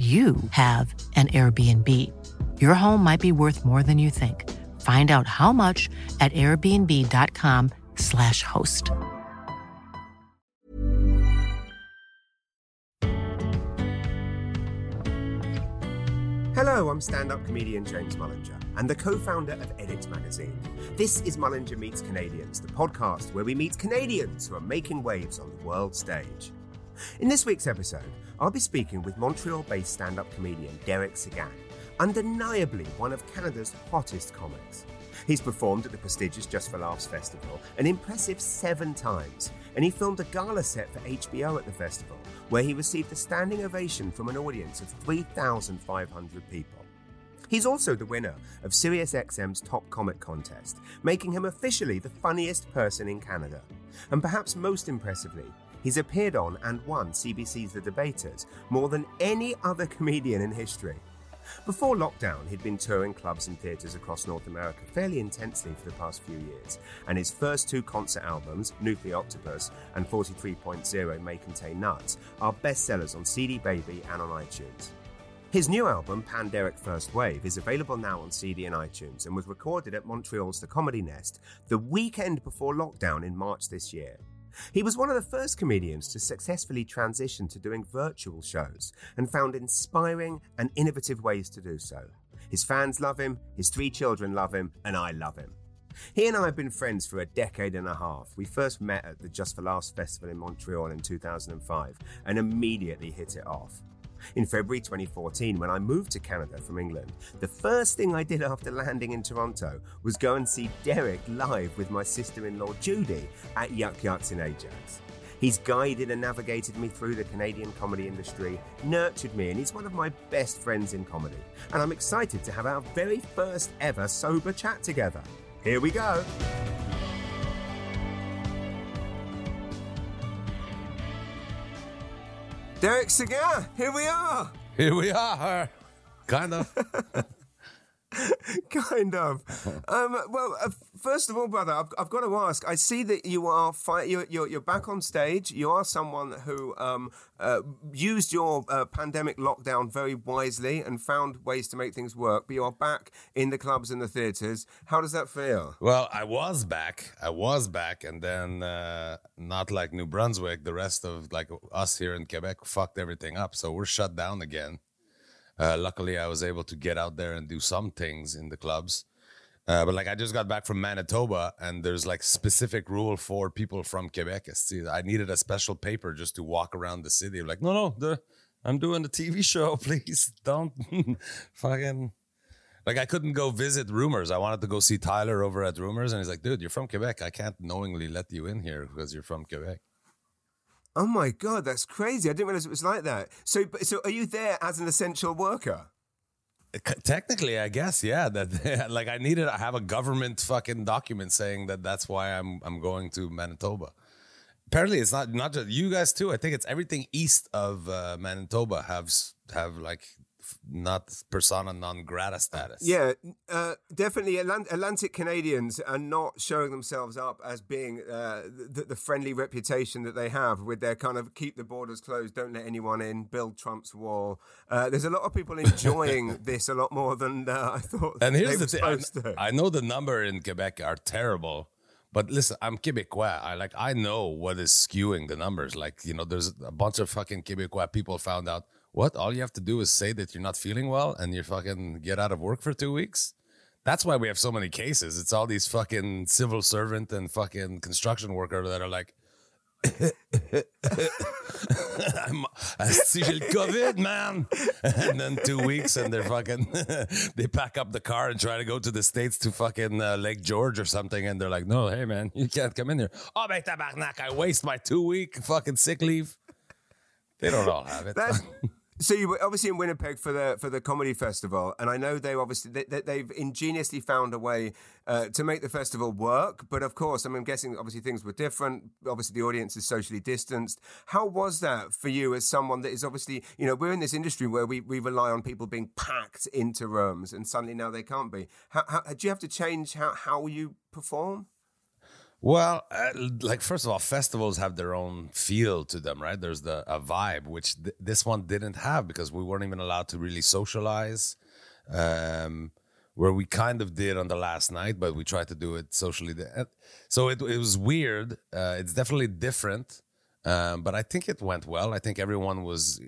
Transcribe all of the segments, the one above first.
you have an Airbnb. Your home might be worth more than you think. Find out how much at airbnb.com/slash host. Hello, I'm stand up comedian James Mullinger and the co founder of Edit Magazine. This is Mullinger Meets Canadians, the podcast where we meet Canadians who are making waves on the world stage. In this week's episode, I'll be speaking with Montreal based stand up comedian Derek Seguin, undeniably one of Canada's hottest comics. He's performed at the prestigious Just for Laughs festival an impressive seven times, and he filmed a gala set for HBO at the festival, where he received a standing ovation from an audience of 3,500 people. He's also the winner of SiriusXM's Top Comic Contest, making him officially the funniest person in Canada. And perhaps most impressively, he's appeared on and won CBC's The Debaters more than any other comedian in history. Before lockdown, he'd been touring clubs and theatres across North America fairly intensely for the past few years, and his first two concert albums, Nuclear Octopus and 43.0 May Contain Nuts, are bestsellers on CD Baby and on iTunes. His new album, Panderic First Wave, is available now on CD and iTunes and was recorded at Montreal's The Comedy Nest the weekend before lockdown in March this year. He was one of the first comedians to successfully transition to doing virtual shows and found inspiring and innovative ways to do so. His fans love him, his three children love him, and I love him. He and I have been friends for a decade and a half. We first met at the Just for Laughs Festival in Montreal in 2005 and immediately hit it off. In February 2014, when I moved to Canada from England, the first thing I did after landing in Toronto was go and see Derek live with my sister in law Judy at Yuk Yuk's in Ajax. He's guided and navigated me through the Canadian comedy industry, nurtured me, and he's one of my best friends in comedy. And I'm excited to have our very first ever sober chat together. Here we go. Derek Seguin, here we are. Here we are. Kind of. kind of. Um, well, uh, first of all, brother, I've, I've, got to ask. I see that you are fi- you're, you're, you're, back on stage. You are someone who um, uh, used your uh, pandemic lockdown very wisely and found ways to make things work. But you are back in the clubs and the theaters. How does that feel? Well, I was back. I was back, and then uh, not like New Brunswick. The rest of like us here in Quebec fucked everything up. So we're shut down again. Uh, luckily, I was able to get out there and do some things in the clubs. Uh, but like I just got back from Manitoba, and there's like specific rule for people from Quebec. I needed a special paper just to walk around the city. like, no, no, the, I'm doing the TV show. Please don't fucking. Like I couldn't go visit Rumors. I wanted to go see Tyler over at Rumors, and he's like, "Dude, you're from Quebec. I can't knowingly let you in here because you're from Quebec." Oh my god, that's crazy! I didn't realize it was like that. So, so are you there as an essential worker? Technically, I guess, yeah. That like I needed, I have a government fucking document saying that that's why I'm I'm going to Manitoba. Apparently, it's not not just you guys too. I think it's everything east of uh, Manitoba have have like not persona non grata status. Yeah, uh, definitely. Atlantic Canadians are not showing themselves up as being uh, the, the, friendly reputation that they have with their kind of keep the borders closed, don't let anyone in, build Trump's wall. Uh, there's a lot of people enjoying this a lot more than uh, I thought. And here's the thing: I, I know the number in Quebec are terrible. But listen, I'm Quebecois. I like I know what is skewing the numbers. Like, you know, there's a bunch of fucking Quebecois people found out what? All you have to do is say that you're not feeling well and you fucking get out of work for two weeks? That's why we have so many cases. It's all these fucking civil servant and fucking construction worker that are like, I'm, I see COVID, man. And then two weeks, and they're fucking, they pack up the car and try to go to the States to fucking uh, Lake George or something. And they're like, no, hey, man, you can't come in here. Oh, my tabarnak, I waste my two week fucking sick leave. They don't all have it. So you were obviously in Winnipeg for the for the comedy festival, and I know they obviously they, they've ingeniously found a way uh, to make the festival work. But of course, I mean, I'm guessing obviously things were different. Obviously, the audience is socially distanced. How was that for you as someone that is obviously you know we're in this industry where we, we rely on people being packed into rooms, and suddenly now they can't be. How, how do you have to change how how you perform? Well, uh, like first of all, festivals have their own feel to them, right? There's the a vibe which th- this one didn't have because we weren't even allowed to really socialize. Um, where we kind of did on the last night, but we tried to do it socially. So it, it was weird. Uh, it's definitely different, um, but I think it went well. I think everyone was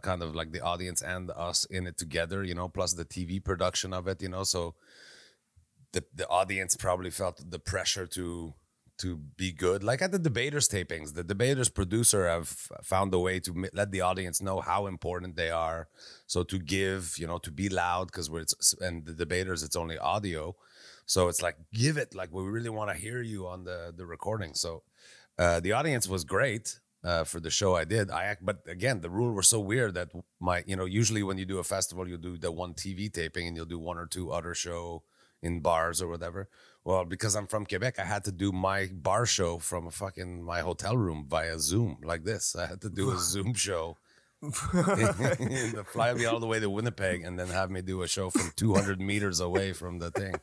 kind of like the audience and us in it together, you know, plus the TV production of it, you know. So the the audience probably felt the pressure to to be good. Like at the debaters tapings, the debaters producer have found a way to let the audience know how important they are. So to give, you know, to be loud because we're and the debaters it's only audio, so it's like give it like we really want to hear you on the the recording. So uh, the audience was great. Uh, for the show I did, I act, but again, the rule were so weird that my, you know, usually when you do a festival, you do the one TV taping and you'll do one or two other show in bars or whatever. Well, because I'm from Quebec, I had to do my bar show from a fucking my hotel room via Zoom like this. I had to do a Zoom show. fly me all the way to Winnipeg and then have me do a show from 200 meters away from the thing.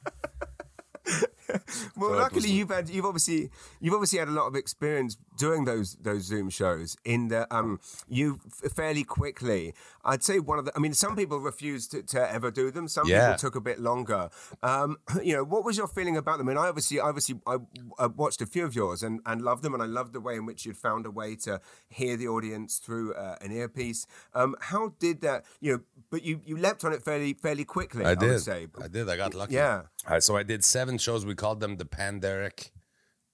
well, so luckily was... you've had you've obviously you've obviously had a lot of experience doing those those Zoom shows. In the um, you fairly quickly, I'd say one of the. I mean, some people refused to, to ever do them. Some yeah. people took a bit longer. Um, you know, what was your feeling about them? I And I obviously, obviously, I, I watched a few of yours and and loved them, and I loved the way in which you'd found a way to hear the audience through uh, an earpiece. Um, how did that? You know, but you you leapt on it fairly fairly quickly. I, I did. say. I did. I got lucky. Yeah. so I did seven shows. We called them the Panderic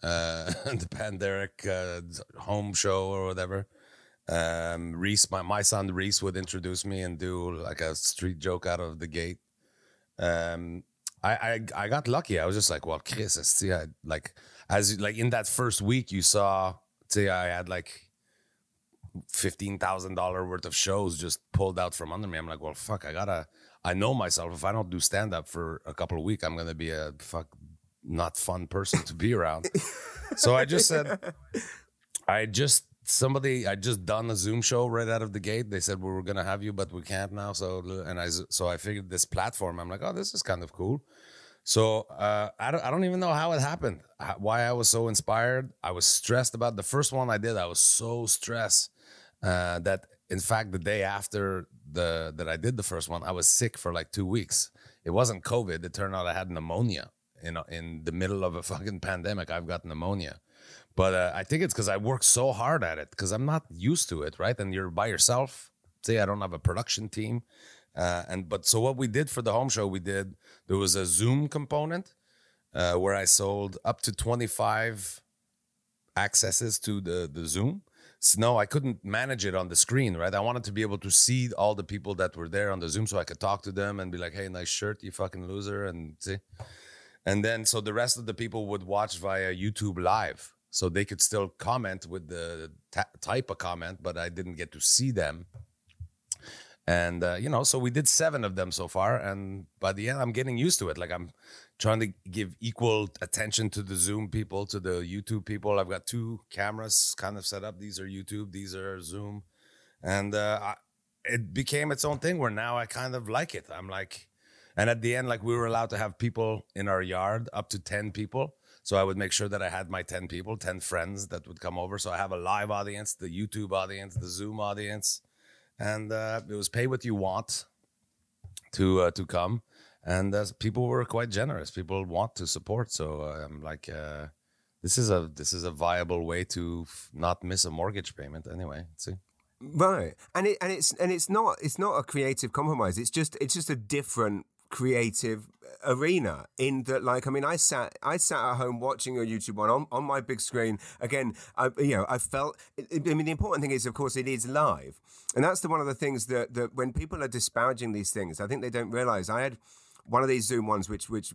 uh, the Panderic uh, home show or whatever. Um, Reese, my, my son Reese would introduce me and do like a street joke out of the gate. Um, I, I I got lucky. I was just like, well, Chris, see, I like as like in that first week, you saw, see, I had like fifteen thousand dollar worth of shows just pulled out from under me. I'm like, well, fuck, I gotta. I know myself. If I don't do stand up for a couple of weeks, I'm gonna be a fuck not fun person to be around. so I just said, I just somebody I just done a Zoom show right out of the gate. They said we were gonna have you, but we can't now. So and I so I figured this platform. I'm like, oh, this is kind of cool. So uh, I don't I don't even know how it happened. Why I was so inspired. I was stressed about the first one I did. I was so stressed uh, that in fact the day after the that I did the first one, I was sick for like two weeks. It wasn't COVID. It turned out I had pneumonia in in the middle of a fucking pandemic. I've got pneumonia, but uh, I think it's because I work so hard at it because I'm not used to it, right? And you're by yourself. Say I don't have a production team, uh, and but so what we did for the home show, we did there was a Zoom component uh, where I sold up to 25 accesses to the the Zoom. So no, I couldn't manage it on the screen, right? I wanted to be able to see all the people that were there on the Zoom so I could talk to them and be like, hey, nice shirt, you fucking loser. And see. And then so the rest of the people would watch via YouTube live. So they could still comment with the type of comment, but I didn't get to see them. And uh, you know, so we did seven of them so far, and by the end, I'm getting used to it. Like I'm trying to give equal attention to the Zoom people, to the YouTube people. I've got two cameras kind of set up. These are YouTube, these are Zoom, and uh, I, it became its own thing. Where now I kind of like it. I'm like, and at the end, like we were allowed to have people in our yard, up to 10 people. So I would make sure that I had my 10 people, 10 friends that would come over. So I have a live audience, the YouTube audience, the Zoom audience. And uh, it was pay what you want to uh, to come. And uh, people were quite generous. People want to support. So I'm like, uh, this is a this is a viable way to f- not miss a mortgage payment anyway. See. Right, and it and it's and it's not it's not a creative compromise. It's just it's just a different creative arena in that like i mean i sat i sat at home watching your youtube one on, on my big screen. Again i you know i felt i mean the important thing is of course it is live. And that's the one of the things that that when people are disparaging these things i think they don't realize. I had one of these Zoom ones, which which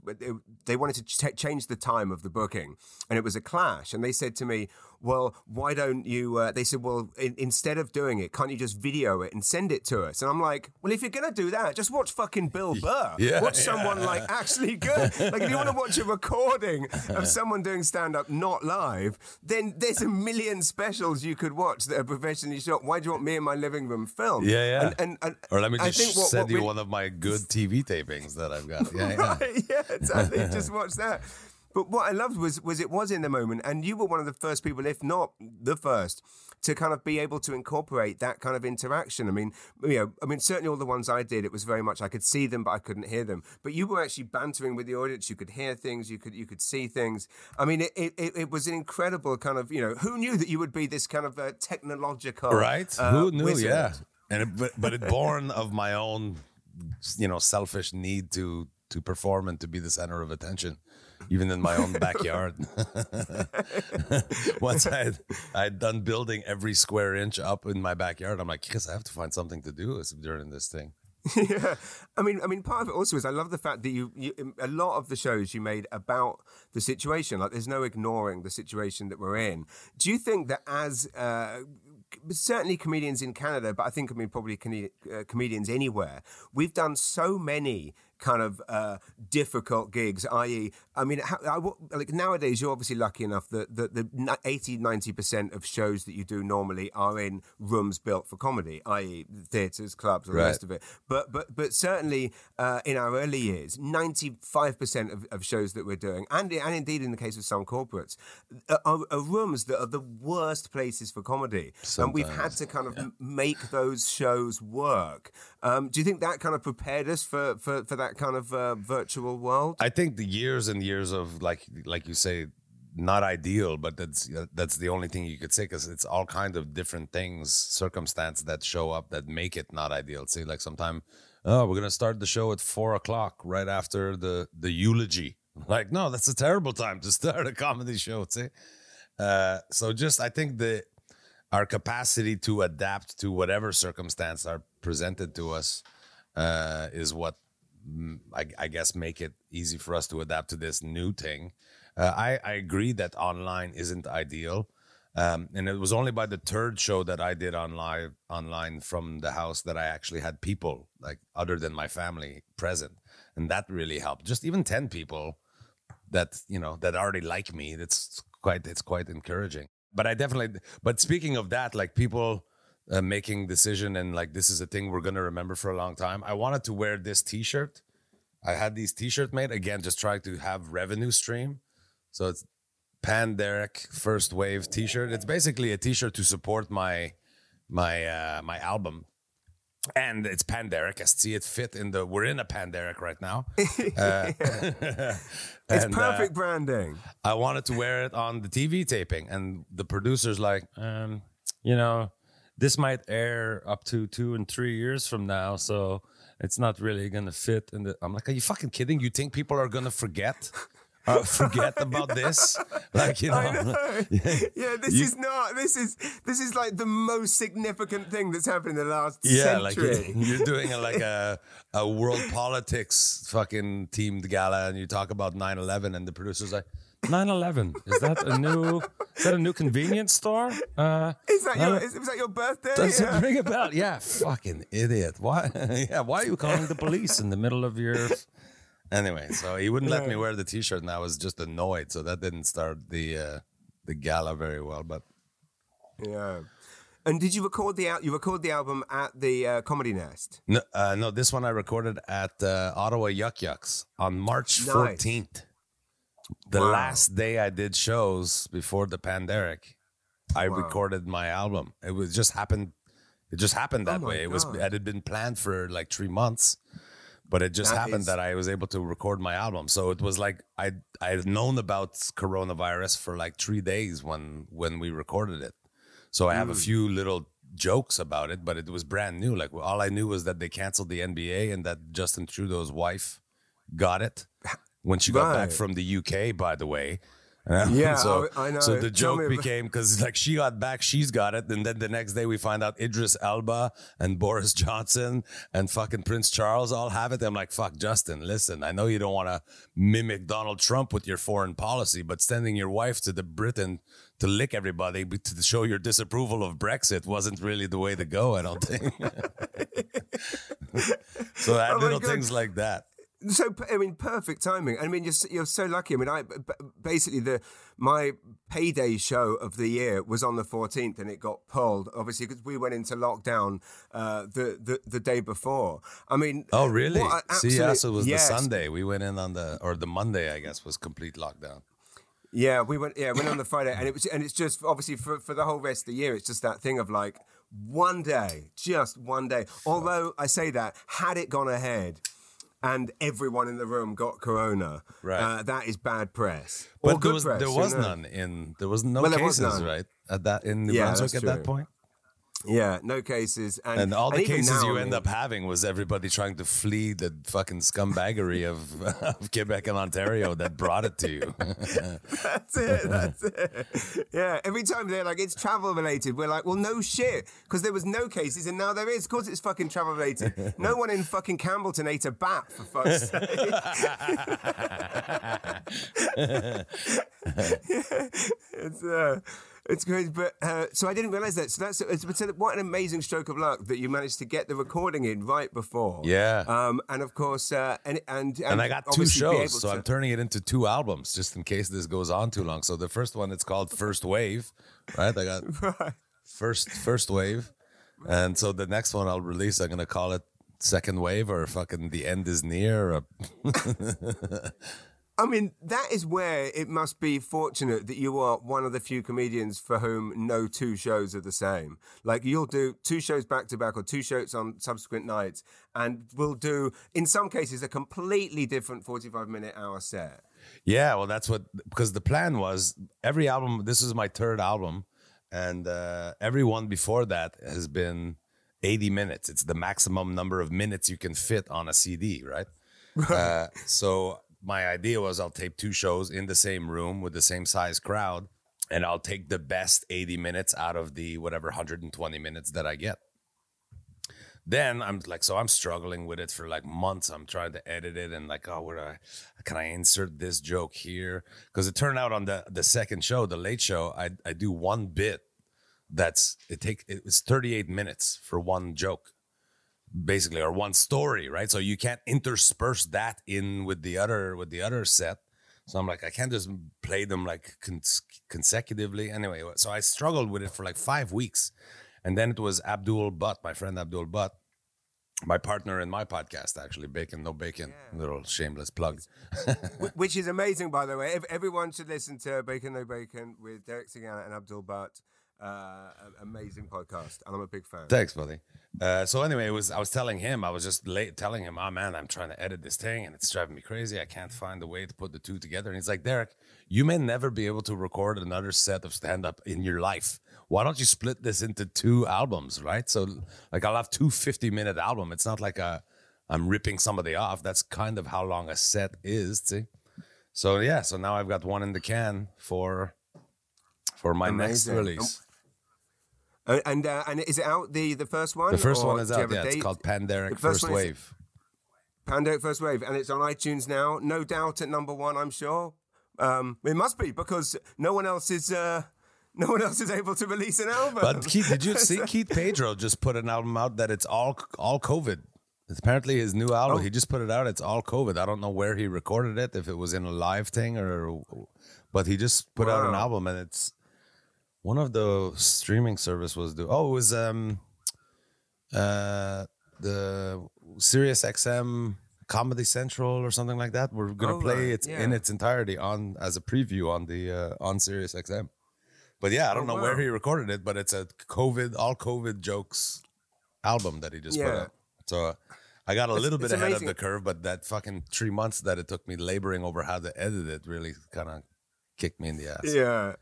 they wanted to ch- change the time of the booking, and it was a clash. And they said to me, "Well, why don't you?" Uh, they said, "Well, in, instead of doing it, can't you just video it and send it to us?" And I'm like, "Well, if you're gonna do that, just watch fucking Bill Burr. Yeah, watch yeah. someone like actually good. like if you want to watch a recording of someone doing stand up not live, then there's a million specials you could watch that are professionally shot. Why do you want me in my living room film? Yeah, yeah. And, and, and Or let me I just think what- send what you really- one of my good TV tapings that I've got. Yeah, yeah. Right, yeah, exactly. Just watch that. But what I loved was was it was in the moment, and you were one of the first people, if not the first, to kind of be able to incorporate that kind of interaction. I mean, you know, I mean, certainly all the ones I did, it was very much I could see them, but I couldn't hear them. But you were actually bantering with the audience. You could hear things. You could you could see things. I mean, it it, it- was an incredible kind of you know who knew that you would be this kind of uh, technological right? uh, Who knew? wizard? Yeah, and it, but but it born of my own, you know, selfish need to to perform and to be the center of attention, even in my own backyard. Once I had I'd done building every square inch up in my backyard, I'm like, Chris, I have to find something to do during this thing. yeah, I mean, I mean, part of it also is I love the fact that you, you, a lot of the shows you made about the situation. Like, there's no ignoring the situation that we're in. Do you think that as uh, certainly comedians in Canada, but I think I mean probably com- uh, comedians anywhere, we've done so many kind of uh, difficult gigs. I.e., I mean, how, I, like nowadays, you're obviously lucky enough that the, the 80, 90 percent of shows that you do normally are in rooms built for comedy, i.e., theatres, clubs, and the rest of it. But but but certainly uh, in our early years, 95 percent of, of shows that we're doing, and and indeed in the case of some corporates, uh, are, are rooms that are the worst places for comedy, and we've had to kind of m make those shows work. Um, do you think that kind of prepared us for for, for that kind of uh, virtual world? I think the years and years of like like you say, not ideal, but that's that's the only thing you could say because it's all kind of different things, circumstance that show up that make it not ideal. See, like sometime, oh, we're gonna start the show at four o'clock right after the the eulogy. Like, no, that's a terrible time to start a comedy show. See, uh, so just I think the our capacity to adapt to whatever circumstance are presented to us uh, is what I, I guess make it easy for us to adapt to this new thing. Uh, I, I agree that online isn't ideal. Um, and it was only by the third show that I did online online from the house that I actually had people like other than my family present, and that really helped. Just even ten people that you know that already like me. That's quite it's quite encouraging. But I definitely. But speaking of that, like people uh, making decision and like this is a thing we're gonna remember for a long time. I wanted to wear this T-shirt. I had these T-shirt made again, just trying to have revenue stream. So it's Pan Derek First Wave T-shirt. It's basically a T-shirt to support my my uh, my album. And it's Pan Derek. I see it fit in the. We're in a Pan Derek right now. Uh, It's and, uh, perfect branding. I wanted to wear it on the TV taping, and the producer's like, um, you know, this might air up to two and three years from now, so it's not really gonna fit. And I'm like, are you fucking kidding? You think people are gonna forget? Uh, forget about this? Like, you know, know. yeah, this You- is not. This is this is like the most significant thing that's happened in the last yeah, like century. you're doing a, like a a world politics fucking themed gala, and you talk about 9/11, and the producer's like. 9/11 is that a new is that a new convenience store? Uh, is that your? Is, was that your birthday? Does Yeah. it ring a bell? Yeah, fucking idiot. Why? yeah, why are you calling the police in the middle of your? Anyway, so he wouldn't let me wear the T-shirt, and I was just annoyed. So that didn't start the uh, the gala very well. But Yeah. And did you record the al- you record the album at the uh, Comedy Nest? no, uh, no, this one I recorded at uh, Ottawa Yuk Yuk's on March Nice. The Wow. last day I did shows before the pandemic, I Wow. recorded my album. It was just happened. It just happened that Oh way. It was it had been planned for like three months, but it just That happened is- that I was able to record my album. So it was like I I had known about coronavirus for like three days when when we recorded it. So I have a Mm. few little jokes about it, but it was brand new. Like all I knew was that they canceled the NBA and that Justin Trudeau's wife got it when she got back from the UK. By the way, Yeah, so, I- I know. So the Tell joke me became because like she got back, she's got it, and then the next day we find out Idris Elba and Boris Johnson and fucking Prince Charles all have it. I'm like, fuck, Justin, listen, I know you don't want to mimic Donald Trump with your foreign policy, but sending your wife to the Britain to lick everybody to show your disapproval of Brexit wasn't really the way to go. I don't think. so I Oh little God. things like that. So I mean, perfect timing. I mean, you're you're so lucky. I mean, I basically the my payday show of the year was on the 14th, and it got pulled obviously because we went into lockdown uh, the, the the day before. I mean, Oh, really? what See, yeah, so it was yes. the Sunday. We went in on the, or the Monday, I guess, was complete lockdown. Yeah, we went. Yeah, went on the Friday, and it was, and it's just obviously for for the whole rest of the year, it's just that thing of like one day, just one day. Although I say that, had it gone ahead, and everyone in the room got corona, Right. uh, that is bad press. But there was, press, there was knows? none in, there was no Well, there was cases, right? At that, in New Yeah, Brunswick at that point. Yeah, no cases, and, And all the even cases now, you I end up having was everybody trying to flee the fucking scumbaggery of, of Quebec and Ontario that brought it to you. That's it. That's it. Yeah. Every time they're like, it's travel related, we're like, well, no shit, because there was no cases and now there is. Of course, it's fucking travel related. no one in fucking Campbellton ate a bat for fuck's sake. it's uh, it's crazy, but uh, so I didn't realize that. So that's it's, it's, what an amazing stroke of luck that you managed to get the recording in right before. Yeah. Um, and of course, uh, and, and and I got two obviously be able shows, so to- I'm turning it into two albums just in case this goes on too long. So the first one it's called First Wave, right? I got Right. first first wave, and so the next one I'll release, I'm gonna call it Second Wave or fucking The End Is Near. Or, I mean, that is where it must be fortunate that you are one of the few comedians for whom no two shows are the same. Like you'll do two shows back to back or two shows on subsequent nights, and we'll do, in some cases, a completely different 45 minute hour set. Yeah, well, that's what because the plan was every album. This is my third album, and uh, every one before that has been eighty minutes. It's the maximum number of minutes you can fit on a CD, right? uh, so my idea was I'll tape two shows in the same room with the same size crowd, and I'll take the best eighty minutes out of the whatever hundred and twenty minutes that I get then I'm like, so I'm struggling with it for like months. I'm trying to edit it and like, oh, where I can I insert this joke here? Because it turned out on the the second show, the late show, I I do one bit that's it take it was 38 minutes for one joke, basically, or one story, right? So you can't intersperse that in with the other with the other set. So I'm like, I can't just play them like cons- consecutively. Anyway, so I struggled with it for like five weeks. And then it was Abdul Butt, my friend Abdul Butt, my partner in my podcast, actually, Bacon No Bacon, little shameless plug. Which is amazing, by the way. Ev- Everyone should listen to Bacon No Bacon with Derek Seguin and Abdul Butt. Uh, amazing podcast, and I'm a big fan. Thanks, buddy. Uh, so anyway, it was I was telling him, I was just late telling him, oh man, I'm trying to edit this thing and it's driving me crazy. I can't find a way to put the two together. And he's like, Derek, you may never be able to record another set of stand up in your life. Why don't you split this into two albums, right? So like I'll have two 50 minute album. It's not like a I'm ripping somebody off. That's kind of how long a set is, see? So yeah, so now I've got one in the can for for my next Amazing. release. Uh, and uh, and is it out the the first one? The first one is out. Yeah, it's called Panderic first First, Wave. Pandemic First Wave, and it's on iTunes now. No doubt at number one, I'm sure. Um, it must be because no one else is uh, no one else is able to release an album. But Keith, did you see Keith Pedro just put an album out that it's all all COVID? It's apparently his new album. Oh. He just put it out. It's all COVID. I don't know where he recorded it, if it was in a live thing or, but he just put out an album and it's one of the streaming service was do. Oh, it was um, uh, the Sirius XM Comedy Central or something like that. We're gonna Oh, play it in its entirety on as a preview on the uh, on Sirius XM. But yeah, I don't Oh, know where he recorded it, but it's a COVID, all COVID jokes album that he just put Yeah. out. So uh, I got a little bit ahead amazing. of the curve, but that fucking three months that it took me laboring over how to edit it really kind of kicked me in the ass. yeah.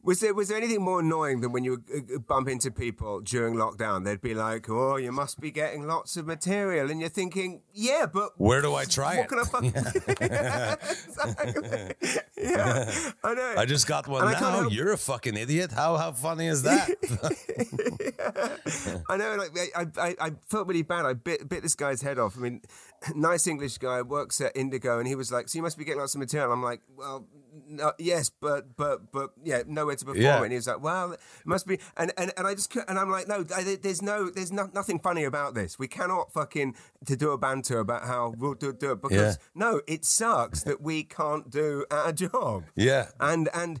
Was there was there anything more annoying than when you uh, bump into people during lockdown? They'd be like, "Oh, you must be getting lots of material," and you're thinking, "Yeah, but where do I try what it? can I fucking?" yeah, yeah, I know. I just got one And now. help- You're a fucking idiot. How how funny is that? I know, like I, I, I felt really bad. I bit, bit this guy's head off. I mean, nice English guy works at Indigo, and he was like, "So you must be getting lots of material." I'm like, "Well, no, yes, but, but, but, yeah, nowhere to perform." Yeah. And he was like, "Well, it must be," and and, and I just, and I'm like, "No, there's no, there's no, nothing funny about this. We cannot fucking to do a banter about how we'll do, do it because Yeah. no, it sucks that we can't do our job." yeah. and and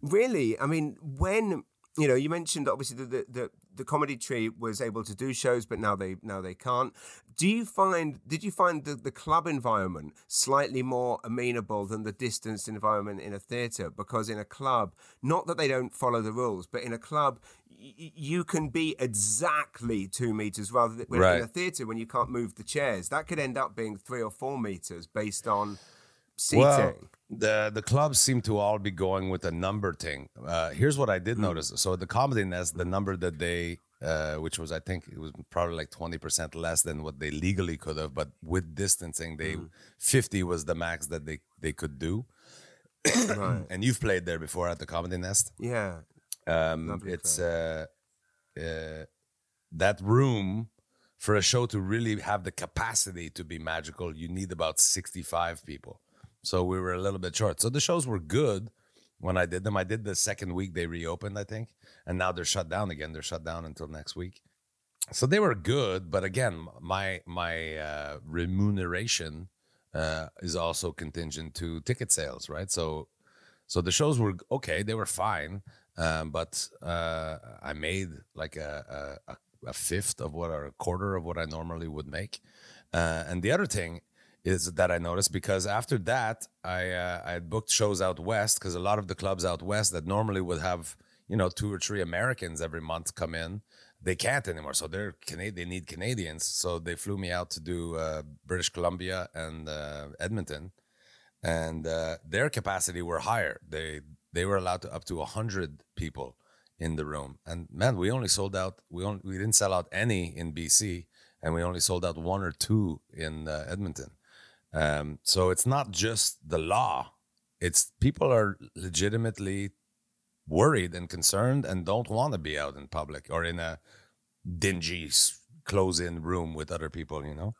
really, I mean, when you know, you mentioned obviously the the, the the comedy tree was able to do shows, but now they now they can't. Do you find did you find the, the club environment slightly more amenable than the distanced environment in a theatre? Because in a club, not that they don't follow the rules, but in a club, y- you can be exactly two meters rather than Right. in a theatre when you can't move the chairs. That could end up being three or four meters based on seating. Well, the the clubs seem to all be going with a number thing. Uh, here's what I did notice. So the Comedy Nest, the number that they, uh, which was I think it was probably like twenty percent less than what they legally could have, but with distancing, they fifty was the max that they they could do. right. And you've played there before at the Comedy Nest. Yeah. Um, it's uh, uh, that room for a show to really have the capacity to be magical. You need about sixty-five people. So we were a little bit short. So the shows were good when I did them. I did the second week they reopened, I think, and now they're shut down again. They're shut down until next week. So they were good, but again, my my uh, remuneration uh, is also contingent to ticket sales, right? So so the shows were okay; they were fine, um, but uh, I made like a, a a fifth of what or a quarter of what I normally would make. Uh, and the other thing is that I noticed because after that I uh, I had booked shows out west because a lot of the clubs out west that normally would have you know two or three Americans every month come in they can't anymore. So they're Canadian they need Canadians. So they flew me out to do uh, British Columbia and uh, Edmonton. And uh, their capacity were higher. They they were allowed to up to 100 people in the room. And man we only sold out we only we didn't sell out any in BC and we only sold out one or two in uh, Edmonton um, so it's not just the law; it's people are legitimately worried and concerned and don't want to be out in public or in a dingy, close-in room with other people. You know?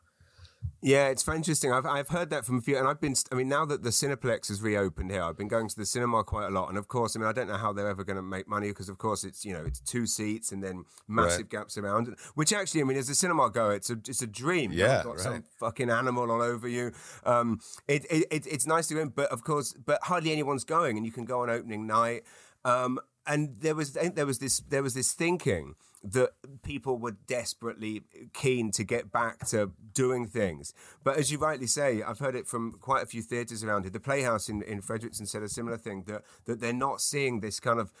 Yeah, it's very interesting. I've I've heard that from a few, and I've been. I mean, now that the Cineplex has reopened here, I've been going to the cinema quite a lot, and of course, I mean, I don't know how they're ever going to make money because, of course, it's you know it's two seats and then massive Right. gaps around. Which actually, I mean, as a cinema goer, it's a it's a dream. You've Yeah, got some fucking animal all over you. Um, it, it, it it's nice to go in, but of course, but hardly anyone's going, and you can go on opening night. Um, and there was there was this there was this thinking that people were desperately keen to get back to doing things. But as you rightly say, I've heard it from quite a few theatres around here. The Playhouse in, in Fredericton said a similar thing that that they're not seeing this kind of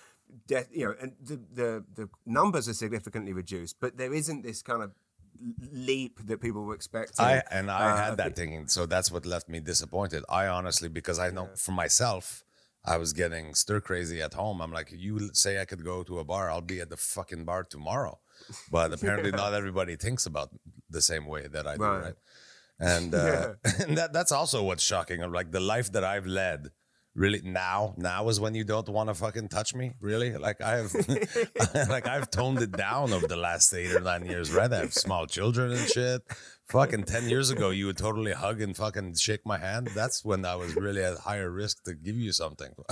death. You know, and the, the the numbers are significantly reduced, but there isn't this kind of leap that people were expecting. I and I Uh, had that thinking, so that's what left me disappointed. I honestly, because I know for myself, I was getting stir crazy at home. I'm like, you say I could go to a bar, I'll be at the fucking bar tomorrow. But apparently, not everybody thinks about the same way that I do, Right. right? And uh, and that that's also what's shocking. Like the life that I've led. Really now, now is when you don't want to fucking touch me. Really, like I've, like I've toned it down over the last eight or nine years. Right, I have small children and shit. Fucking ten years ago, you would totally hug and fucking shake my hand. That's when I was really at higher risk to give you something.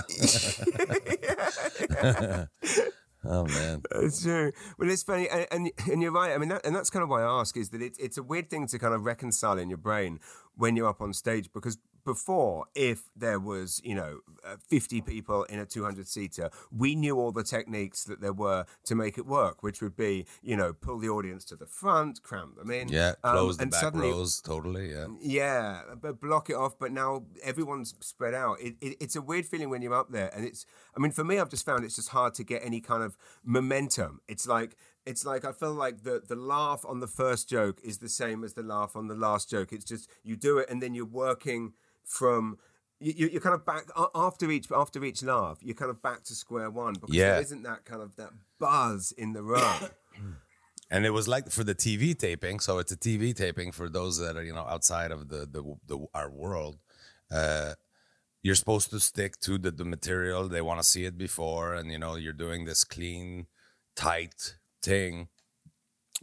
oh man, It's true. Well, it's funny, and, and and you're right. I mean, that, and that's kind of why I ask is that it's it's a weird thing to kind of reconcile in your brain when you're up on stage because before, if there was you know uh, 50 people in a 200 seater, we knew all the techniques that there were to make it work, which would be you know pull the audience to the front, cram them in, yeah, um, close the and back suddenly rows totally. Yeah, yeah, but block it off. But now everyone's spread out. It, it, it's a weird feeling when you're up there, and it's. I mean, for me, I've just found it's just hard to get any kind of momentum. It's like it's like I feel like the the laugh on the first joke is the same as the laugh on the last joke. It's just you do it, and then you're working from you, you- you're kind of back after each after each laugh. You're kind of back to square one because Yeah. there isn't that kind of that buzz in the room. and it was like for the TV taping. So it's a TV taping for those that are you know outside of the the, the our world. Uh, you're supposed to stick to the, the material. They want to see it before, and you know you're doing this clean, tight thing.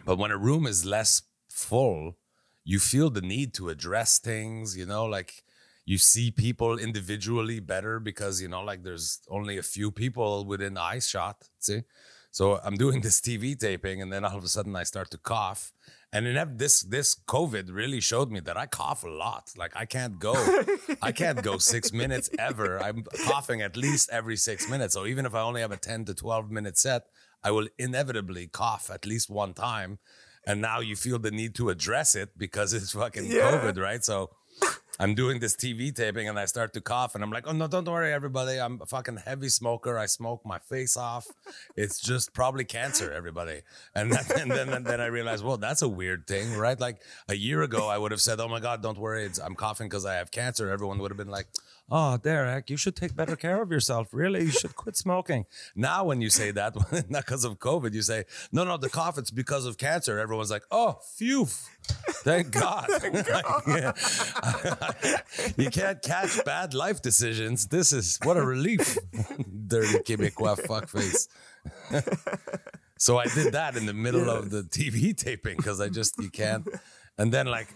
But when a room is less full, you feel the need to address things. You know, like you see people individually better because you know, like there's only a few people within eye shot. See, so I'm doing this TV taping, and then all of a sudden I start to cough. And in this this COVID really showed me that I cough a lot. Like I can't go, I can't go six minutes ever. I'm coughing at least every six minutes. So even if I only have a ten to twelve minute set, I will inevitably cough at least one time. And now you feel the need to address it because it's fucking Yeah. COVID, right? So I'm doing this TV taping and I start to cough and I'm like, oh no, don't worry, everybody. I'm a fucking heavy smoker. I smoke my face off. It's just probably cancer, everybody. And, then and then then I realized, well, that's a weird thing, right? Like a year ago, I would have said, oh my God, don't worry, it's, I'm coughing because I have cancer. Everyone would have been like, oh, Derek, you should take better care of yourself. Really, you should quit smoking. Now, when you say that, not because of COVID, you say, no, no, the cough, it's because of cancer. Everyone's like, oh, phew. Thank God. Yeah. you can't catch bad life decisions. This is what a relief. Dirty Quebecois fuckface. so I did that in the middle of the TV taping because I just you can't. And then like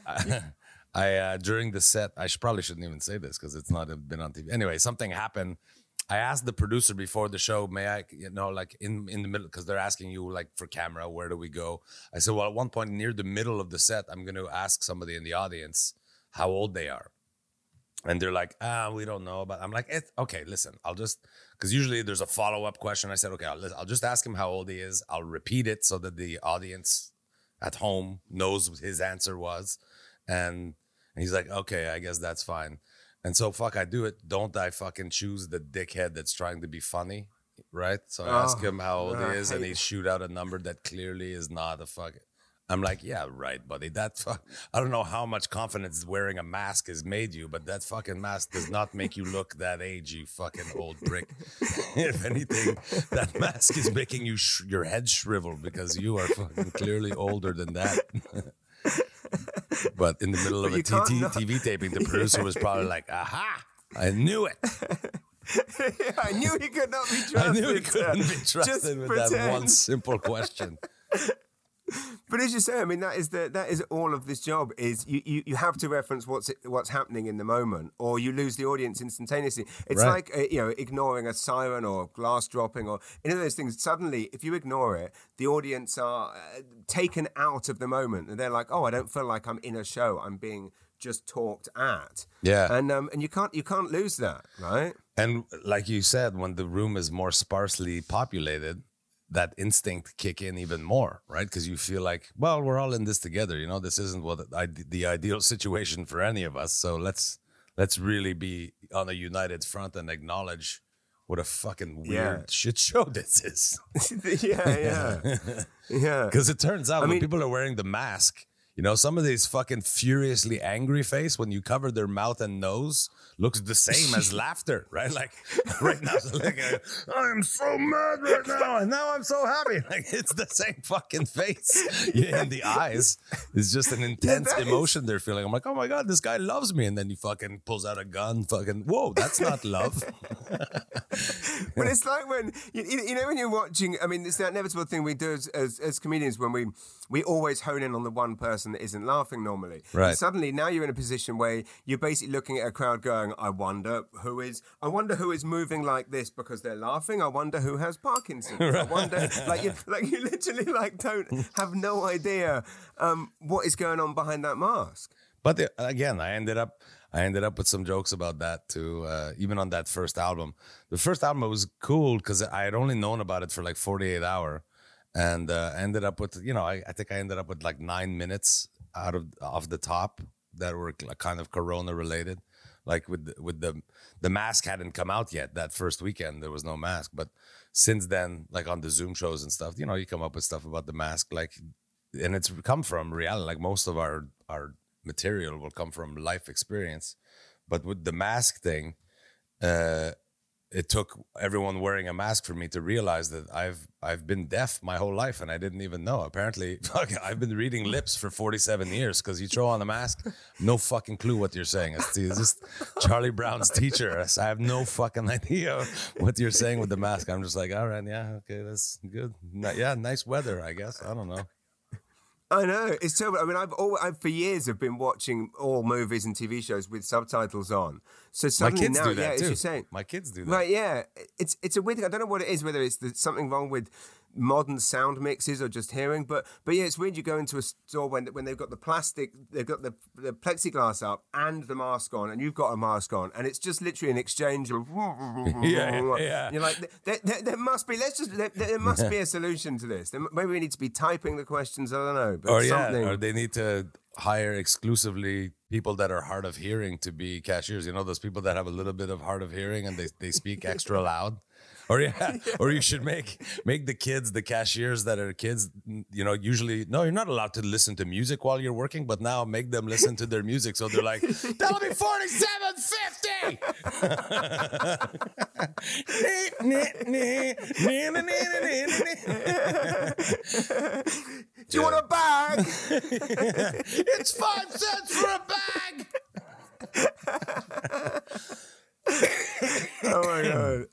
I, uh, during the set, I should, probably shouldn't even say this because it's not been on TV. Anyway, something happened. I asked the producer before the show, may I, you know, like in in the middle, because they're asking you like for camera, where do we go? I said, well, at one point near the middle of the set, I'm going to ask somebody in the audience how old they are, and they're like, ah, we don't know. But I'm like, it, okay, listen, I'll just because usually there's a follow up question. I said, okay, I'll, I'll just ask him how old he is. I'll repeat it so that the audience at home knows what his answer was, and and he's like, okay, I guess that's fine. And so fuck, I do it. Don't I fucking choose the dickhead that's trying to be funny, right? So I ask Oh, him how old I he is, and he shoot out a number that clearly is not a fuck. I'm like, yeah, right, buddy. That fuck. I don't know how much confidence wearing a mask has made you, but that fucking mask does not make you look that age, you fucking old prick. if anything, that mask is making you sh- your head shrivel because you are fucking clearly older than that. but in the middle of a TT, TV taping, the producer was probably like, "Aha! I knew it. I knew he could not be trusted. I knew he couldn't be Just trusted with that one simple question." But as you say, I mean, that is the that is all of this job. Is you, you, you have to reference what's what's happening in the moment, or you lose the audience instantaneously. It's Right. like uh, you know ignoring a siren or glass dropping or any of those things. Suddenly, if you ignore it, the audience are uh, taken out of the moment, and they're like, "Oh, I don't feel like I'm in a show. I'm being just talked at." Yeah. and um, and you can't you can't lose that, right? And like you said, when the room is more sparsely populated, that instinct kick in even more, right? Because you feel like, well, we're all in this together. You know, this isn't what I, the ideal situation for any of us. So let's let's really be on a united front and acknowledge what a fucking weird Yeah. shit show this is. yeah, yeah, yeah. Because it turns out I when mean- people are wearing the mask, you know, some of these fucking furiously angry face when you cover their mouth and nose looks the same as laughter, right? Like right now, like uh, I'm so mad right now, and now I'm so happy. Like it's the same fucking face yeah, in the eyes. It's just an intense is- emotion they're feeling. I'm like, oh my god, this guy loves me, and then he fucking pulls out a gun. Fucking whoa, that's not love. but it's like when you, you you know when you're watching. I mean, it's that inevitable thing we do as, as, as comedians when we we always hone in on the one person that isn't laughing normally. Right. And suddenly, now you're in a position where you're basically looking at a crowd, going, "I wonder who is. I wonder who is moving like this because they're laughing. I wonder who has Parkinson's. I wonder, like you, like you literally like don't have no idea um, what is going on behind that mask. But the, again, I ended up I ended up with some jokes about that too. Uh, even on that first album, the first album was cool because I had only known about it for like 48 hour, and uh, ended up with you know I, I think I ended up with like nine minutes out of off the top that were kind of Corona related. Like with with the the mask hadn't come out yet that first weekend there was no mask, but since then like on the Zoom shows and stuff, you know you come up with stuff about the mask like and it's come from reality. Like most of our our material will come from life experience, But with the mask thing, uh, it took everyone wearing a mask for me to realize that I've I've been deaf my whole life and I didn't even know. Apparently, I've been reading lips for 47 years because you throw on a mask, no fucking clue what you're saying. It's, it's just Charlie Brown's teacher. I have no fucking idea what you're saying with the mask. I'm just like, all right, yeah, okay, that's good. Yeah, nice weather, I guess. I don't know. I know it's terrible. I mean, I've, all, I've for years have been watching all movies and TV shows with subtitles on. So suddenly now, yeah, as you're saying, my kids do that. Right? Yeah, it's it's a weird thing. I don't know what it is. Whether it's the, something wrong with modern sound mixes or just hearing. But but yeah, it's weird. You go into a store when when they've got the plastic, they've got the, the plexiglass up and the mask on, and you've got a mask on, and it's just literally an exchange of yeah, yeah. You're like, there, there, there must be. Let's just there, there, must be a solution to this. Maybe we need to be typing the questions. I don't know, but or something. yeah, or they need to hire exclusively people that are hard of hearing to be cashiers. You know, those people that have a little bit of hard of hearing and they, they speak extra loud or yeah, or you should make make the kids the cashiers that are kids. You know, usually no, you're not allowed to listen to music while you're working, but now make them listen to their music, so they're like, "That'll be forty-seven fifty. Do you want a bag? it's five cents for a bag. oh my god.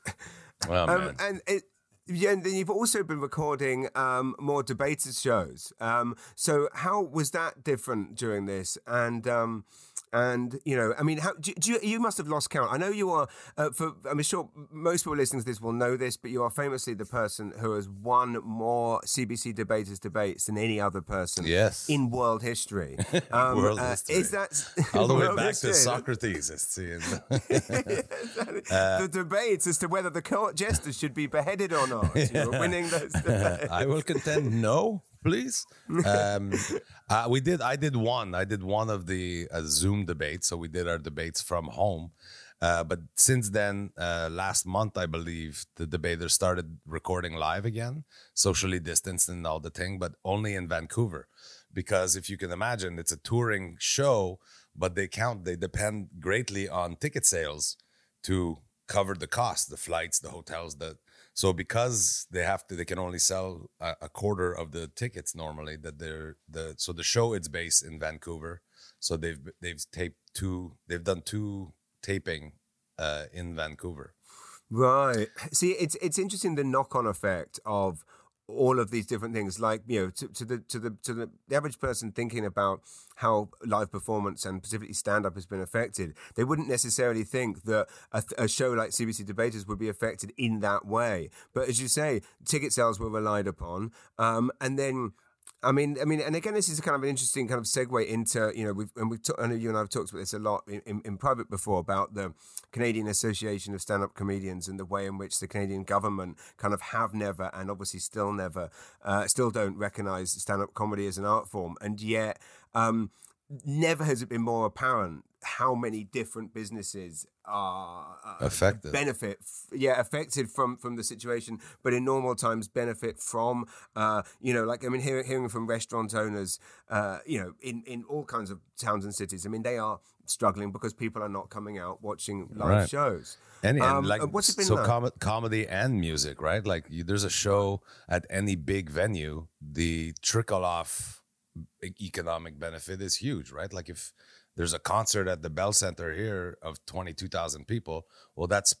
Oh, um, and it, yeah, and then you've also been recording um, more debated shows. Um, so how was that different during this? And um, and you know, I mean, how do, do you, you, must have lost count. I know you are. Uh, for I'm sure most people listening to this will know this, but you are famously the person who has won more CBC debaters debates than any other person. Yes. in world history. Um, world uh, history. Is that all the way back history? to Socrates? It's uh, the debates as to whether the court jesters should be beheaded or not. You were winning those. Debates. I will contend no please. Um, uh, we did. I did one. I did one of the uh, Zoom debates. So we did our debates from home. Uh, but since then, uh, last month, I believe the debaters started recording live again, socially distanced and all the thing, but only in Vancouver. Because if you can imagine, it's a touring show, but they count, they depend greatly on ticket sales to cover the cost, the flights, the hotels, the so because they have to, they can only sell a, a, quarter of the tickets normally. That they're the so the show it's based in Vancouver. So they've they've taped two. They've done two taping uh, in Vancouver. Right. See, it's it's interesting the knock on effect of all of these different things like you know to, to, the to the to the, average person thinking about how live performance and specifically stand up has been affected they wouldn't necessarily think that a, a, show like CBC debaters would be affected in that way. But as you say ticket sales were relied upon um, and then I mean, I mean, and again, this is kind of an interesting kind of segue into you know we've and we've I know you and I have talked about this a lot in, in, in private before about the Canadian Association of Stand-up Comedians and the way in which the Canadian government kind of have never and obviously still never uh, still don't recognise stand-up comedy as an art form, and yet um, never has it been more apparent how many different businesses are uh, affected benefit yeah affected from from the situation but in normal times benefit from uh, you know like i mean hearing, hearing from restaurant owners uh, you know in in all kinds of towns and cities i mean they are struggling because people are not coming out watching live right. shows and, um, like what's it been so like? Com- comedy and music right like you, there's a show at any big venue the trickle off economic benefit is huge right like if there's a concert at the Bell Center here of 22,000 people. Well, that's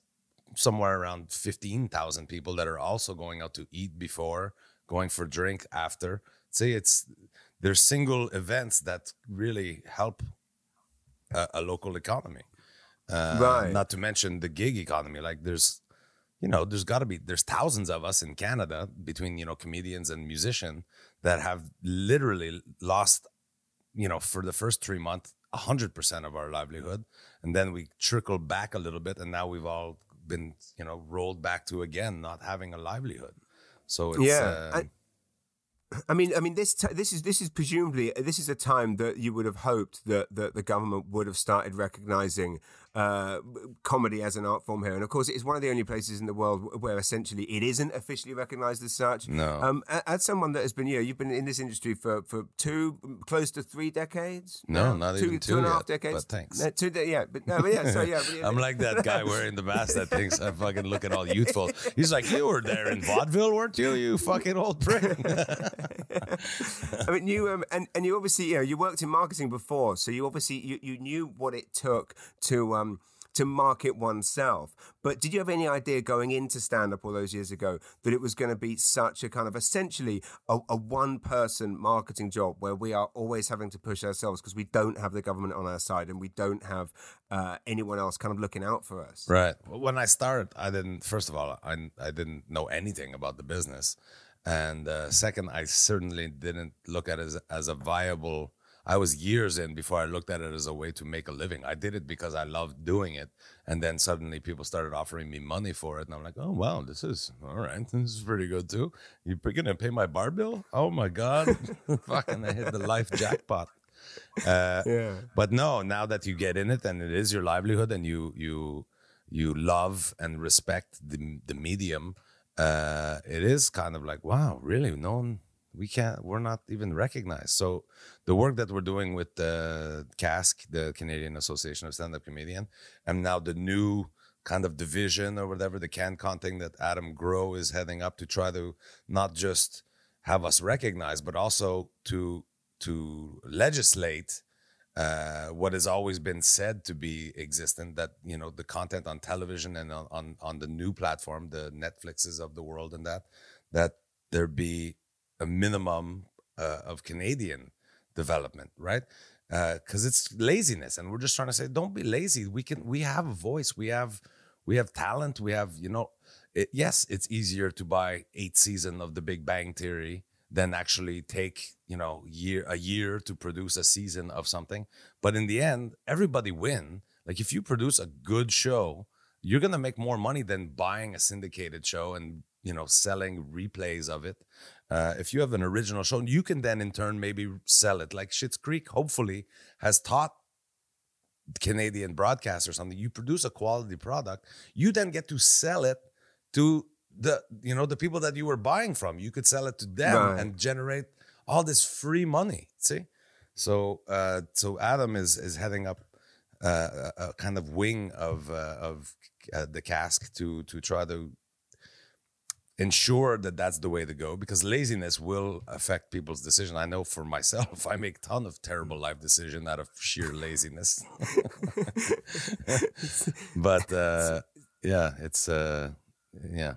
somewhere around 15,000 people that are also going out to eat before, going for drink after. See, it's there's single events that really help a, a local economy. Uh, right. Not to mention the gig economy. Like there's, you know, there's got to be there's thousands of us in Canada between you know comedians and musicians that have literally lost, you know, for the first three months 100% of our livelihood. And then we trickle back a little bit and now we've all been you know rolled back to again not having a livelihood. So it's yeah uh, I mean, I mean, this t- this is this is presumably this is a time that you would have hoped that that the government would have started recognizing uh, comedy as an art form here, and of course, it is one of the only places in the world where essentially it isn't officially recognized as such. No. Um, as someone that has been, you know, you've been in this industry for for two, close to three decades. No, not two, even two and a half decades. but thanks. No, two, yeah, but no, but yeah, so yeah. But yeah I'm like that guy wearing the mask that thinks I fucking looking all youthful. He's like, you were there in vaudeville, weren't you? You fucking old prick. I mean, you um, and and you obviously you know you worked in marketing before, so you obviously you, you knew what it took to um to market oneself. But did you have any idea going into stand up all those years ago that it was going to be such a kind of essentially a, a one person marketing job where we are always having to push ourselves because we don't have the government on our side and we don't have uh, anyone else kind of looking out for us? Right. When I started, I didn't. First of all, I I didn't know anything about the business, and uh, second, I certainly didn't look at it as, as a viable. I was years in before I looked at it as a way to make a living. I did it because I loved doing it, and then suddenly people started offering me money for it, and I'm like, oh wow, this is all right. This is pretty good too. You're gonna pay my bar bill? Oh my god, fucking! I hit the life jackpot. Uh, Yeah. but no, now that you get in it and it is your livelihood and you you you love and respect the the medium, uh, it is kind of like wow, really? No one, we can't. We're not even recognized. So the work that we're doing with the CASC, the Canadian Association of Stand Up Comedian, and now the new kind of division or whatever the CanCon thing that Adam Growe is heading up to try to not just have us recognized, but also to to legislate uh, what has always been said to be existent that you know the content on television and on, on on the new platform the netflixes of the world and that that there be a minimum uh, of canadian development right? Because it's laziness and we're just trying to say don't be lazy. We can we have a voice. We have we have talent. We have you know it, yes it's easier to buy eight season of the big bang theory than actually take you know year a year to produce a season of something. But in the end everybody win. Like if you produce a good show you're going to make more money than buying a syndicated show and you know selling replays of it. Uh, if you have an original show you can then in turn maybe sell it. Like Schitt's Creek hopefully has taught Canadian broadcast or something. You produce a quality product you then get to sell it to the you know the people that you were buying from you could sell it to them Right. and generate all this free money see? So uh so adam is is heading up uh, a, a kind of wing of uh, of uh, the CASC to to try to ensure that that's the way to go because laziness will affect people's decision. I know for myself i make ton of terrible life decision out of sheer laziness. But uh yeah it's uh yeah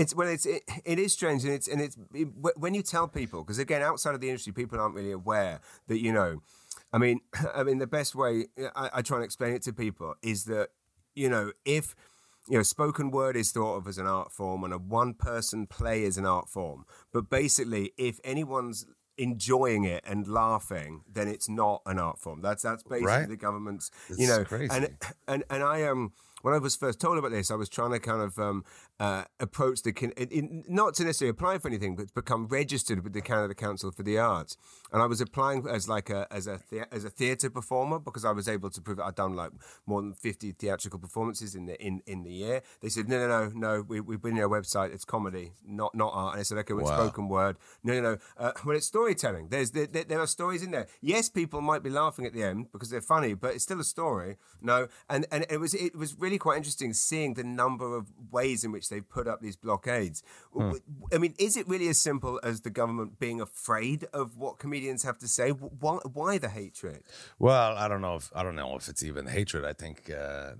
It's well, it's it, it is strange, and it's and it's it, when you tell people because again, outside of the industry, people aren't really aware that you know. I mean, I mean, the best way I, I try and explain it to people is that you know if you know spoken word is thought of as an art form and a one person play is an art form, but basically, if anyone's enjoying it and laughing, then it's not an art form. That's that's basically Right. the government's It's you know crazy. and and and I um when I was first told about this, I was trying to kind of um, uh, approach the can- it, it, not to necessarily apply for anything, but become registered with the Canada Council for the Arts. And I was applying as like a as a as a theatre performer because I was able to prove that I'd done like more than fifty theatrical performances in the in, in the year. They said no no no no we we've been on your website. It's comedy, not not art. And I said okay, well, it's Wow. spoken word. No no no. Uh, well, it's storytelling. There's there, there, there are stories in there. Yes, people might be laughing at the end because they're funny, but it's still a story. No, and and it was it was really quite interesting seeing the number of ways in which they've put up these blockades. I mean, is it really as simple as the government being afraid of what comedians have to say? Why why the hatred? Well, I don't know if I don't know if it's even hatred. I think uh,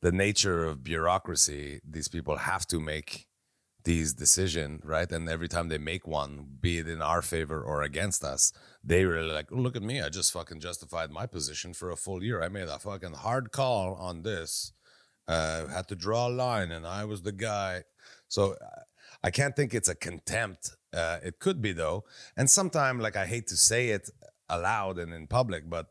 the nature of bureaucracy, these people have to make these decisions, right? And every time they make one, be it in our favor or against us, they really like, oh, look at me. I just fucking justified my position for a full year. I made a fucking hard call on this. Uh, had to draw a line, and I was the guy. So I can't think it's a contempt. Uh, it could be though, and sometimes, like I hate to say it aloud and in public, but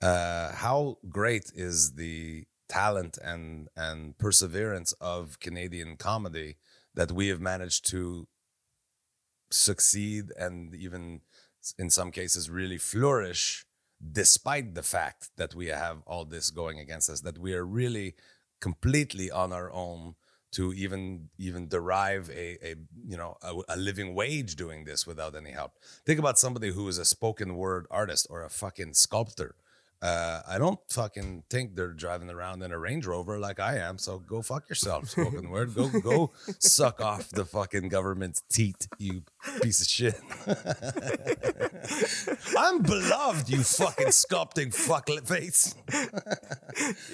uh, how great is the talent and and perseverance of Canadian comedy that we have managed to succeed and even in some cases really flourish despite the fact that we have all this going against us that we are really completely on our own to even even derive a, a you know a, a living wage doing this without any help. Think about somebody who is a spoken word artist or a fucking sculptor uh, I don't fucking think they're driving around in a Range Rover like I am. So go fuck yourself, spoken word. Go go suck off the fucking government's teat, you piece of shit. I'm beloved, you fucking sculpting fuck face.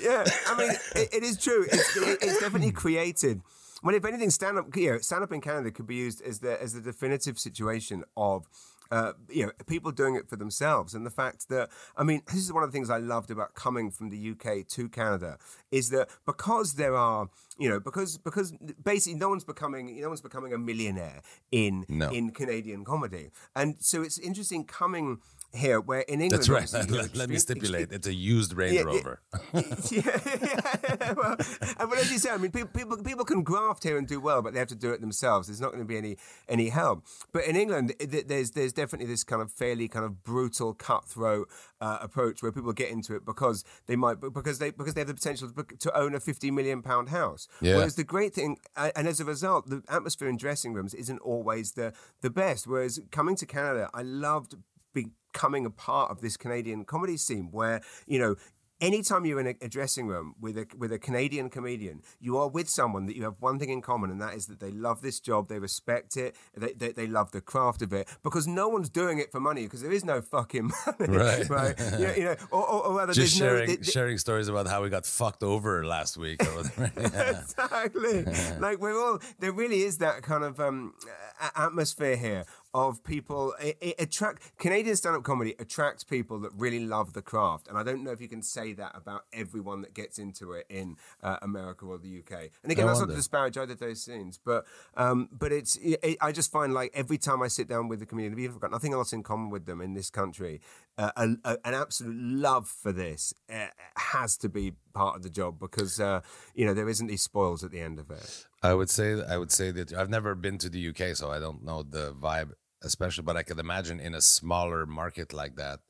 yeah, I mean, it, it is true. It's, it, it's definitely created. Well, if anything, stand up, you know, stand up in Canada could be used as the as the definitive situation of. Uh, you know, people doing it for themselves, and the fact that I mean, this is one of the things I loved about coming from the UK to Canada is that because there are, you know, because because basically no one's becoming no one's becoming a millionaire in No. in Canadian comedy, and so it's interesting coming here where in England. That's right. Let, let me extreme- stipulate. It's a used Range Yeah, yeah. Rover. yeah, yeah. Well, and but as you say, I mean, people, people people can graft here and do well, but they have to do it themselves. There's not going to be any any help. But in England, there's there's definitely this kind of fairly kind of brutal, cutthroat uh, approach where people get into it because they might because they because they have the potential to, to own a 50 million pound house. Yeah. Whereas the great thing, and as a result, the atmosphere in dressing rooms isn't always the the best. Whereas coming to Canada, I loved becoming a part of this Canadian comedy scene where, you know, anytime you're in a, a dressing room with a with a Canadian comedian, you are with someone that you have one thing in common, and that is that they love this job, they respect it, they, they, they love the craft of it, because no one's doing it for money, because there is no fucking money, Right. right? You know, you know or, or, or rather, Just sharing no, th- th- sharing stories about how we got fucked over last week or whatever. Yeah. exactly. like we're all there. Really is that kind of um, a- atmosphere here of people. It, it attract Canadian stand-up comedy attracts people that really love the craft, and I don't know if you can say that about everyone that gets into it in uh, America or the UK. And again, that's not to disparage either of those scenes, but um, but it's it, I just find like every time I sit down with the comedian, even if I've got nothing else in common with them in this country, a, a, an absolute love for this uh, has to be part of the job because uh, you know there isn't these spoils at the end of it. I would say I would say that I've never been to the UK, so I don't know the vibe, especially. But I could imagine in a smaller market like that,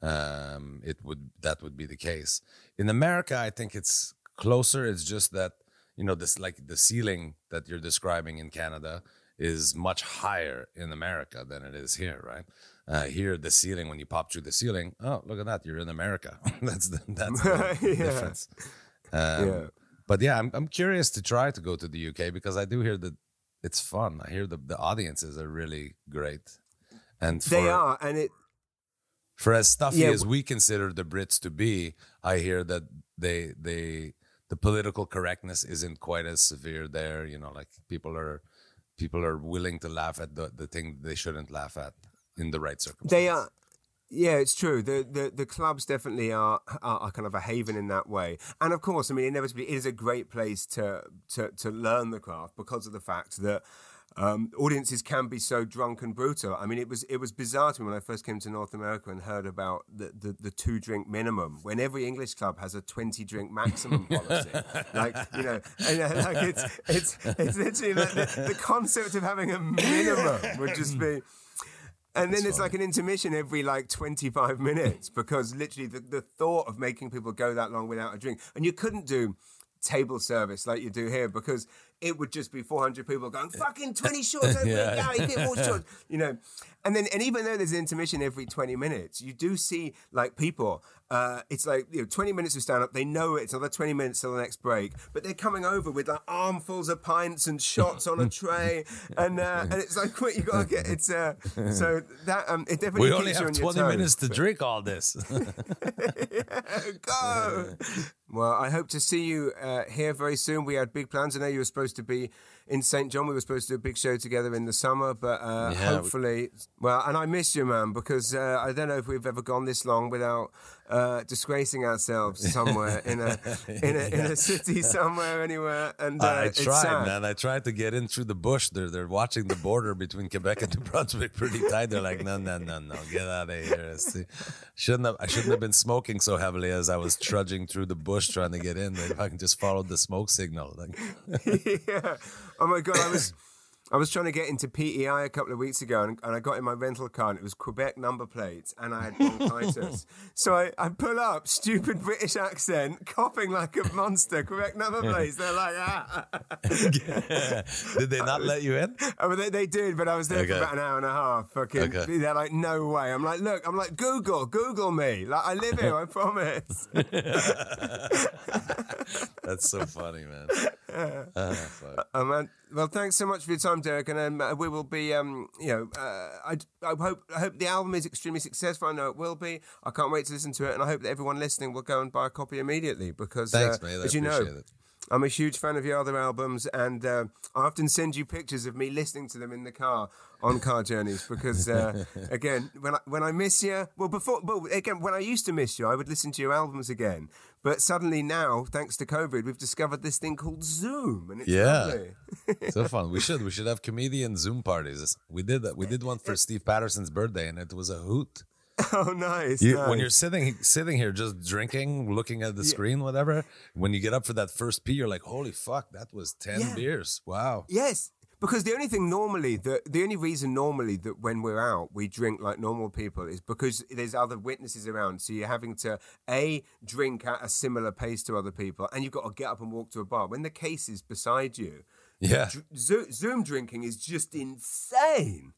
um, it would that would be the case. In America, I think it's closer. It's just that you know this like the ceiling that you're describing in Canada is much higher in America than it is here, right? Uh, here, the ceiling when you pop through the ceiling, oh look at that, you're in America. that's the that's the Yeah. difference. Um, Yeah. But yeah, I'm I'm curious to try to go to the UK because I do hear that it's fun. I hear the the audiences are really great, and for, They are, and it for as stuffy Yeah, as we consider the Brits to be, I hear that they they the political correctness isn't quite as severe there. You know, like people are people are willing to laugh at the the thing they shouldn't laugh at in the right circumstances. they are. Yeah, it's true. The, the the clubs definitely are, are are kind of a haven in that way, and of course, I mean, inevitably, it is a great place to to to learn the craft because of the fact that um, audiences can be so drunk and brutal. I mean, it was it was bizarre to me when I first came to North America and heard about the, the, the two drink minimum when every English club has a twenty drink maximum policy. like you know, and, uh, like it's it's it's literally like the, the concept of having a minimum would just be. And then there's like an intermission every like 25 minutes because literally the, the thought of making people go that long without a drink. And you couldn't do table service like you do here because it would just be 400 people going, fucking 20 shots over Yeah. yeah. Get more shots, you know. And then, and even though there's an intermission every 20 minutes, you do see like people, uh, it's like, you know, 20 minutes of stand up, they know it's another 20 minutes till the next break, but they're coming over with like armfuls of pints and shots on a tray. And, uh, and it's like, quick, you gotta get, it's, uh, so that, um, it definitely we only have on 20 toes. minutes to drink all this. Go. well, I hope to see you uh, here very soon. We had big plans. I know you were supposed to be in Saint John. We were supposed to do a big show together in the summer, but uh, Yeah, we- hopefully, well, and I miss you, man, because uh, I don't know if we've ever gone this long without uh, disgracing ourselves somewhere in a in a in a city somewhere anywhere. And uh, I tried, man. I tried to get in through the bush. They're they're watching the border between Quebec and New Brunswick pretty tight. They're like, no, no, no, no, get out of here. Shouldn't have I shouldn't have been smoking so heavily as I was trudging through the bush trying to get in. If I can just follow the smoke signal, like, yeah. Oh my god, I was. I was trying to get into PEI a couple of weeks ago, and, and I got in my rental car, and it was Quebec number plates, and I had bronchitis. so I, I pull up, stupid British accent, coughing like a monster. Quebec number plates. They're like, ah. Did they not let you in? Oh, they, they did, but I was there Okay. for about an hour and a half. Fucking, Okay. they're like, no way. I'm like, look, I'm like, Google, Google me. Like, I live here, I promise. That's so funny, man. Ah, fuck. Oh, man. Well, thanks so much for your time, Derek, and um, uh, we will be, um, you know, uh, I, I hope I hope the album is extremely successful. I know it will be. I can't wait to listen to it, and I hope that everyone listening will go and buy a copy immediately because, Thanks, uh. As you know, it. I'm a huge fan of your other albums, and uh, I often send you pictures of me listening to them in the car on car journeys because, uh, again, when I, when I miss you, well, before, well, again, when I used to miss you, I would listen to your albums again. But suddenly now, thanks to COVID, we've discovered this thing called Zoom, and it's Yeah. so fun. We should we should have comedian Zoom parties. We did that. We did one for Steve Patterson's birthday, and it was a hoot. Oh, nice. You, nice. When you're sitting sitting here just drinking, looking at the screen, whatever. When you get up for that first pee, you're like, "Holy fuck, that was ten Yeah. beers! Wow." Yes, because the only thing normally, the the only reason normally that when we're out we drink like normal people is because there's other witnesses around. So you're having to a drink at a similar pace to other people, and you've got to get up and walk to a bar. When the case is beside you, Yeah, Zoom drinking is just insane.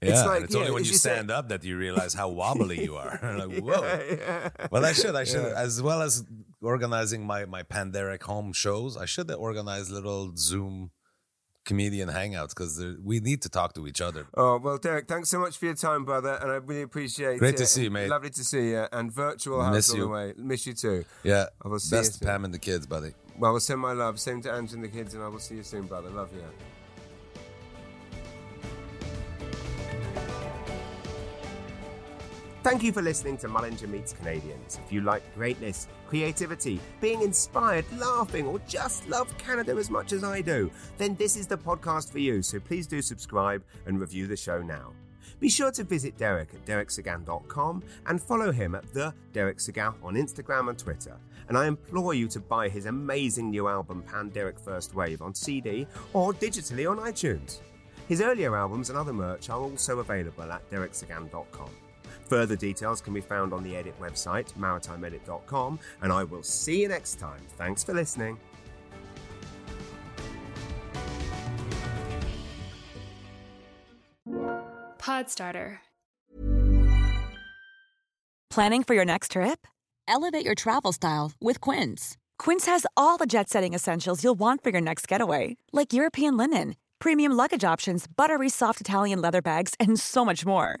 yeah. It's like it's only when you say- stand up that you realize how wobbly you are. like, whoa. Well, I should. I should, as well as organizing my my Panderic home shows. I should organize little Zoom comedian hangouts because we need to talk to each other. Oh well, Derek, thanks so much for your time, brother, and I really appreciate Great it. Great to see you, mate. Lovely to see you, and virtual hugs Miss all you. the way. Miss you too. Yeah, I will see you best soon. Pam and the kids, buddy. Well, we'll send my love. Same to Ange and the kids, and I will see you soon, brother. Love you. Thank you for listening to Mullinger Meets Canadians. If you like greatness, creativity, being inspired, laughing, or just love Canada as much as I do, then this is the podcast for you. So please do subscribe and review the show now. Be sure to visit Derek at derekseguin.com and follow him at the Derek Seguin on Instagram and Twitter. And I implore you to buy his amazing new album, Pan Derek First Wave, on CD or digitally on iTunes. His earlier albums and other merch are also available at derekseguin.com. Further details can be found on the Edit website, maritimeedit.com, and I will see you next time. Thanks for listening. Podstarter. Planning for your next trip? Elevate your travel style with Quince. Quince has all the jet setting essentials you'll want for your next getaway, like European linen, premium luggage options, buttery soft Italian leather bags, and so much more.